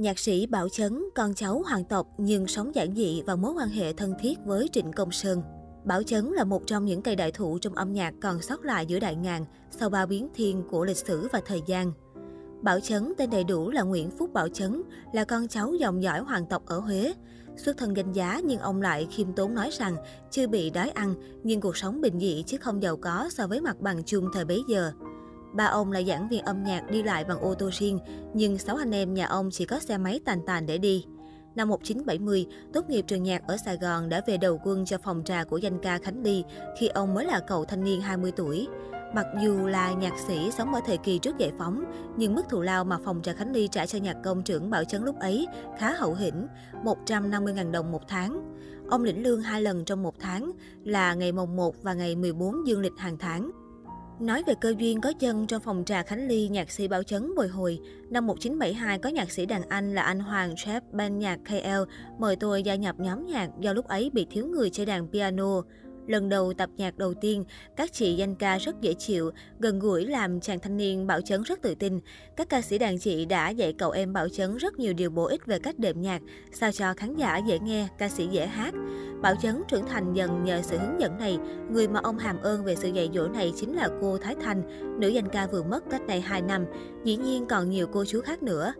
Nhạc sĩ Bảo Chấn, con cháu hoàng tộc nhưng sống giản dị và mối quan hệ thân thiết với Trịnh Công Sơn. Bảo Chấn là một trong những cây đại thụ trong âm nhạc còn sót lại giữa đại ngàn sau bao biến thiên của lịch sử và thời gian. Bảo Chấn tên đầy đủ là Nguyễn Phúc Bảo Chấn, là con cháu dòng dõi hoàng tộc ở Huế. Xuất thân danh giá nhưng ông lại khiêm tốn nói rằng chưa bị đói ăn nhưng cuộc sống bình dị chứ không giàu có so với mặt bằng chung thời bấy giờ. Ba ông là giảng viên âm nhạc đi lại bằng ô tô riêng, nhưng sáu anh em nhà ông chỉ có xe máy tàn tàn để đi. Năm 1970, tốt nghiệp trường nhạc ở Sài Gòn đã về đầu quân cho phòng trà của danh ca Khánh Ly khi ông mới là cậu thanh niên 20 tuổi. Mặc dù là nhạc sĩ sống ở thời kỳ trước giải phóng, nhưng mức thù lao mà phòng trà Khánh Ly trả cho nhạc công trưởng Bảo Chấn lúc ấy khá hậu hĩnh, 150.000 đồng một tháng. Ông lĩnh lương hai lần trong một tháng là ngày mồng 1 và ngày 14 dương lịch hàng tháng. Nói về cơ duyên có chân trong phòng trà Khánh Ly, nhạc sĩ Bảo Chấn bồi hồi. Năm 1972 có nhạc sĩ đàn Anh là anh Hoàng Chef ban nhạc KL mời tôi gia nhập nhóm nhạc do lúc ấy bị thiếu người chơi đàn piano. Lần đầu tập nhạc đầu tiên, các chị danh ca rất dễ chịu, gần gũi làm chàng thanh niên Bảo Chấn rất tự tin. Các ca sĩ đàn chị đã dạy cậu em Bảo Chấn rất nhiều điều bổ ích về cách đệm nhạc, sao cho khán giả dễ nghe, ca sĩ dễ hát. Bảo Chấn trưởng thành dần nhờ sự hướng dẫn này. Người mà ông hàm ơn về sự dạy dỗ này chính là cô Thái Thanh, nữ danh ca vừa mất cách đây 2 năm. Dĩ nhiên còn nhiều cô chú khác nữa.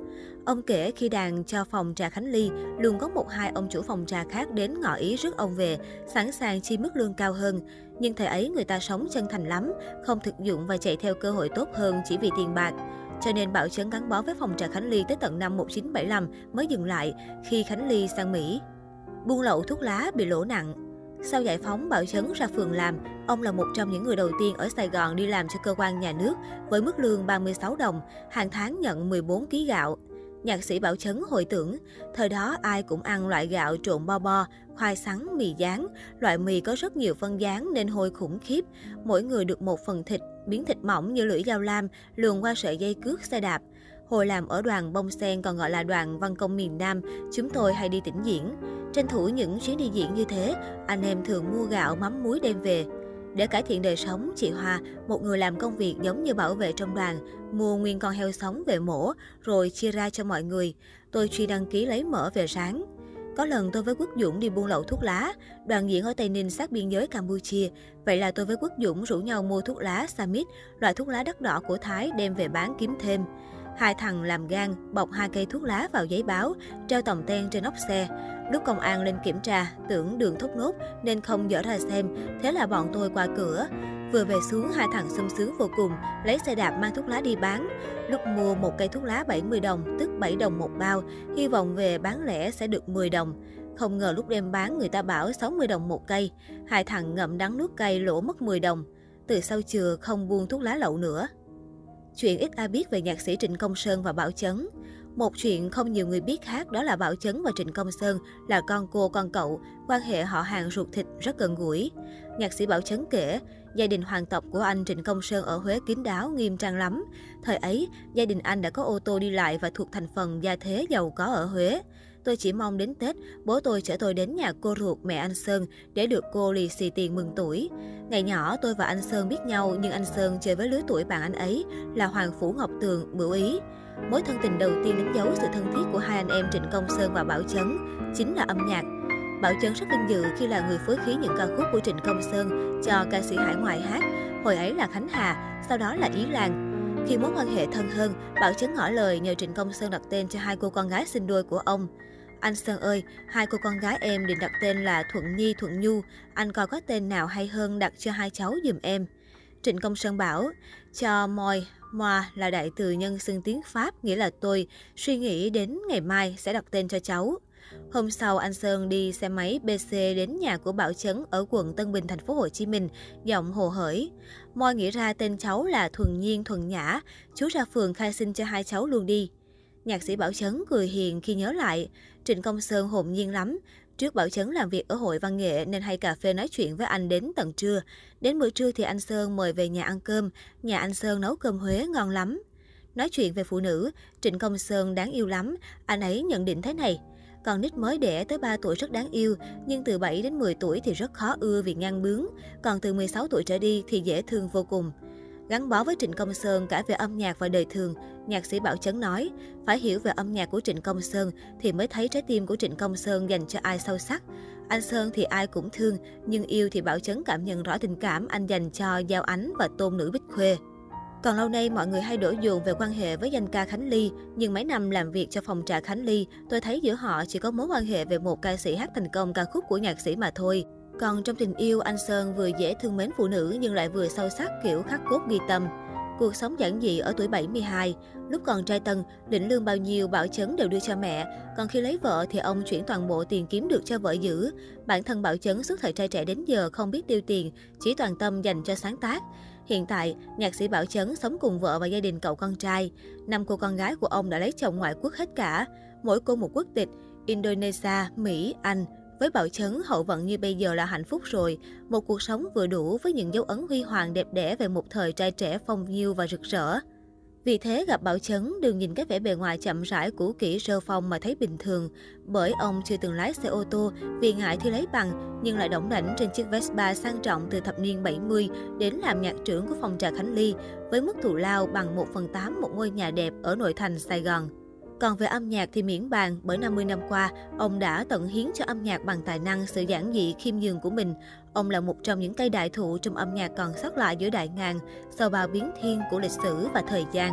Ông kể khi đàn cho phòng trà Khánh Ly, luôn có một hai ông chủ phòng trà khác đến ngỏ ý rước ông về, sẵn sàng chi mức lương cao hơn. Nhưng thời ấy người ta sống chân thành lắm, không thực dụng và chạy theo cơ hội tốt hơn chỉ vì tiền bạc. Cho nên Bảo Chấn gắn bó với phòng trà Khánh Ly tới tận năm 1975 mới dừng lại khi Khánh Ly sang Mỹ. Buôn lậu thuốc lá bị lỗ nặng. Sau giải phóng, Bảo Chấn ra phường làm. Ông là một trong những người đầu tiên ở Sài Gòn đi làm cho cơ quan nhà nước với mức lương 36 đồng, hàng tháng nhận 14 kg gạo. Nhạc sĩ Bảo Chấn hồi tưởng, thời đó ai cũng ăn loại gạo trộn bo bo, khoai sắn, mì dán. Loại mì có rất nhiều phân dán nên hôi khủng khiếp. Mỗi người được một phần thịt, miếng thịt mỏng như lưỡi dao lam, luồn qua sợi dây cước xe đạp. Hồi làm ở đoàn Bông Sen còn gọi là đoàn văn công miền Nam, chúng tôi hay đi tỉnh diễn. Tranh thủ những chuyến đi diễn như thế, anh em thường mua gạo mắm muối đem về. Để cải thiện đời sống, chị Hoa, một người làm công việc giống như bảo vệ trong đoàn, mua nguyên con heo sống về mổ, rồi chia ra cho mọi người. Tôi truy đăng ký lấy mỡ về ráng. Có lần tôi với Quốc Dũng đi buôn lậu thuốc lá, đoàn diễn ở Tây Ninh sát biên giới Campuchia. Vậy là tôi với Quốc Dũng rủ nhau mua thuốc lá Samit, loại thuốc lá đắt đỏ của Thái đem về bán kiếm thêm. Hai thằng làm gan, bọc hai cây thuốc lá vào giấy báo, treo tòng tên trên ốc xe. Lúc công an lên kiểm tra, tưởng đường thốt nốt nên không dở ra xem, thế là bọn tôi qua cửa. Vừa về xuống, hai thằng sung sướng vô cùng, lấy xe đạp mang thuốc lá đi bán. Lúc mua một cây thuốc lá 70 đồng, tức 7 đồng một bao, hy vọng về bán lẻ sẽ được 10 đồng. Không ngờ lúc đem bán người ta bảo 60 đồng một cây. Hai thằng ngậm đắng nuốt cay lỗ mất 10 đồng. Từ sau chừa không buông thuốc lá lậu nữa. Chuyện ít ai biết về nhạc sĩ Trịnh Công Sơn và Bảo Chấn. Một chuyện không nhiều người biết khác đó là Bảo Chấn và Trịnh Công Sơn là con cô con cậu, quan hệ họ hàng ruột thịt rất gần gũi. Nhạc sĩ Bảo Chấn kể, gia đình hoàng tộc của anh Trịnh Công Sơn ở Huế kín đáo, nghiêm trang lắm. Thời ấy, gia đình anh đã có ô tô đi lại và thuộc thành phần gia thế giàu có ở Huế. Tôi chỉ mong đến Tết, bố tôi chở tôi đến nhà cô ruột mẹ anh Sơn để được cô lì xì tiền mừng tuổi. Ngày nhỏ tôi và anh Sơn biết nhau nhưng anh Sơn chơi với lứa tuổi bạn anh ấy là Hoàng Phủ Ngọc Tường, bửu ý. Mối thân tình đầu tiên đánh dấu sự thân thiết của hai anh em Trịnh Công Sơn và Bảo Chấn chính là âm nhạc. Bảo Chấn rất vinh dự khi là người phối khí những ca khúc của Trịnh Công Sơn cho ca sĩ hải ngoại hát. Hồi ấy là Khánh Hà, sau đó là Ý Lan. Khi mối quan hệ thân hơn, Bảo Chấn ngỏ lời nhờ Trịnh Công Sơn đặt tên cho hai cô con gái sinh đôi của ông. Anh Sơn ơi, hai cô con gái em định đặt tên là Thuận Nhi, Thuận Nhu. Anh coi có tên nào hay hơn đặt cho hai cháu giùm em. Trịnh Công Sơn bảo, cho moi, moa là đại từ nhân xưng tiếng Pháp, nghĩa là tôi, suy nghĩ đến ngày mai sẽ đặt tên cho cháu. Hôm sau, anh Sơn đi xe máy BC đến nhà của Bảo Chấn ở quận Tân Bình, thành phố Hồ Chí Minh, giọng hồ hởi. Moi nghĩ ra tên cháu là Thuần Nhiên, Thuần Nhã, chú ra phường khai sinh cho hai cháu luôn đi. Nhạc sĩ Bảo Chấn cười hiền khi nhớ lại, Trịnh Công Sơn hồn nhiên lắm. Trước Bảo Chấn làm việc ở hội văn nghệ nên hay cà phê nói chuyện với anh đến tận trưa. Đến bữa trưa thì anh Sơn mời về nhà ăn cơm, nhà anh Sơn nấu cơm Huế ngon lắm. Nói chuyện về phụ nữ, Trịnh Công Sơn đáng yêu lắm, anh ấy nhận định thế này. Còn nít mới đẻ tới 3 tuổi rất đáng yêu, nhưng từ 7 đến 10 tuổi thì rất khó ưa vì ngang bướng, còn từ 16 tuổi trở đi thì dễ thương vô cùng. Gắn bó với Trịnh Công Sơn cả về âm nhạc và đời thường, nhạc sĩ Bảo Chấn nói, phải hiểu về âm nhạc của Trịnh Công Sơn thì mới thấy trái tim của Trịnh Công Sơn dành cho ai sâu sắc. Anh Sơn thì ai cũng thương, nhưng yêu thì Bảo Chấn cảm nhận rõ tình cảm anh dành cho Giao Ánh và tôn nữ Bích Khuê. Còn lâu nay mọi người hay đổ dồn về quan hệ với danh ca Khánh Ly, nhưng mấy năm làm việc cho phòng trà Khánh Ly, tôi thấy giữa họ chỉ có mối quan hệ về một ca sĩ hát thành công ca khúc của nhạc sĩ mà thôi. Còn trong tình yêu, anh Sơn vừa dễ thương mến phụ nữ nhưng lại vừa sâu sắc kiểu khắc cốt ghi tâm. Cuộc sống giản dị ở tuổi 72, lúc còn trai tân, định lương bao nhiêu Bảo Chấn đều đưa cho mẹ, còn khi lấy vợ thì ông chuyển toàn bộ tiền kiếm được cho vợ giữ. Bản thân Bảo Chấn suốt thời trai trẻ đến giờ không biết tiêu tiền, chỉ toàn tâm dành cho sáng tác. Hiện tại, nhạc sĩ Bảo Chấn sống cùng vợ và gia đình cậu con trai. Năm cô con gái của ông đã lấy chồng ngoại quốc hết cả, mỗi cô một quốc tịch, Indonesia, Mỹ, Anh, với Bảo Chấn, hậu vận như bây giờ là hạnh phúc rồi. Một cuộc sống vừa đủ với những dấu ấn huy hoàng đẹp đẽ về một thời trai trẻ phong nhiêu và rực rỡ. Vì thế gặp Bảo Chấn, đừng nhìn cái vẻ bề ngoài chậm rãi cũ kỹ rơ phong mà thấy bình thường. Bởi ông chưa từng lái xe ô tô vì ngại thi lấy bằng, nhưng lại động đảnh trên chiếc Vespa sang trọng từ thập niên 70 đến làm nhạc trưởng của phòng trà Khánh Ly, với mức thù lao bằng 1 phần 8 một ngôi nhà đẹp ở nội thành Sài Gòn. Còn về âm nhạc thì miễn bàn, bởi 50 năm qua, ông đã tận hiến cho âm nhạc bằng tài năng, sự giản dị, khiêm nhường của mình. Ông là một trong những cây đại thụ trong âm nhạc còn sót lại giữa đại ngàn, sau bao biến thiên của lịch sử và thời gian.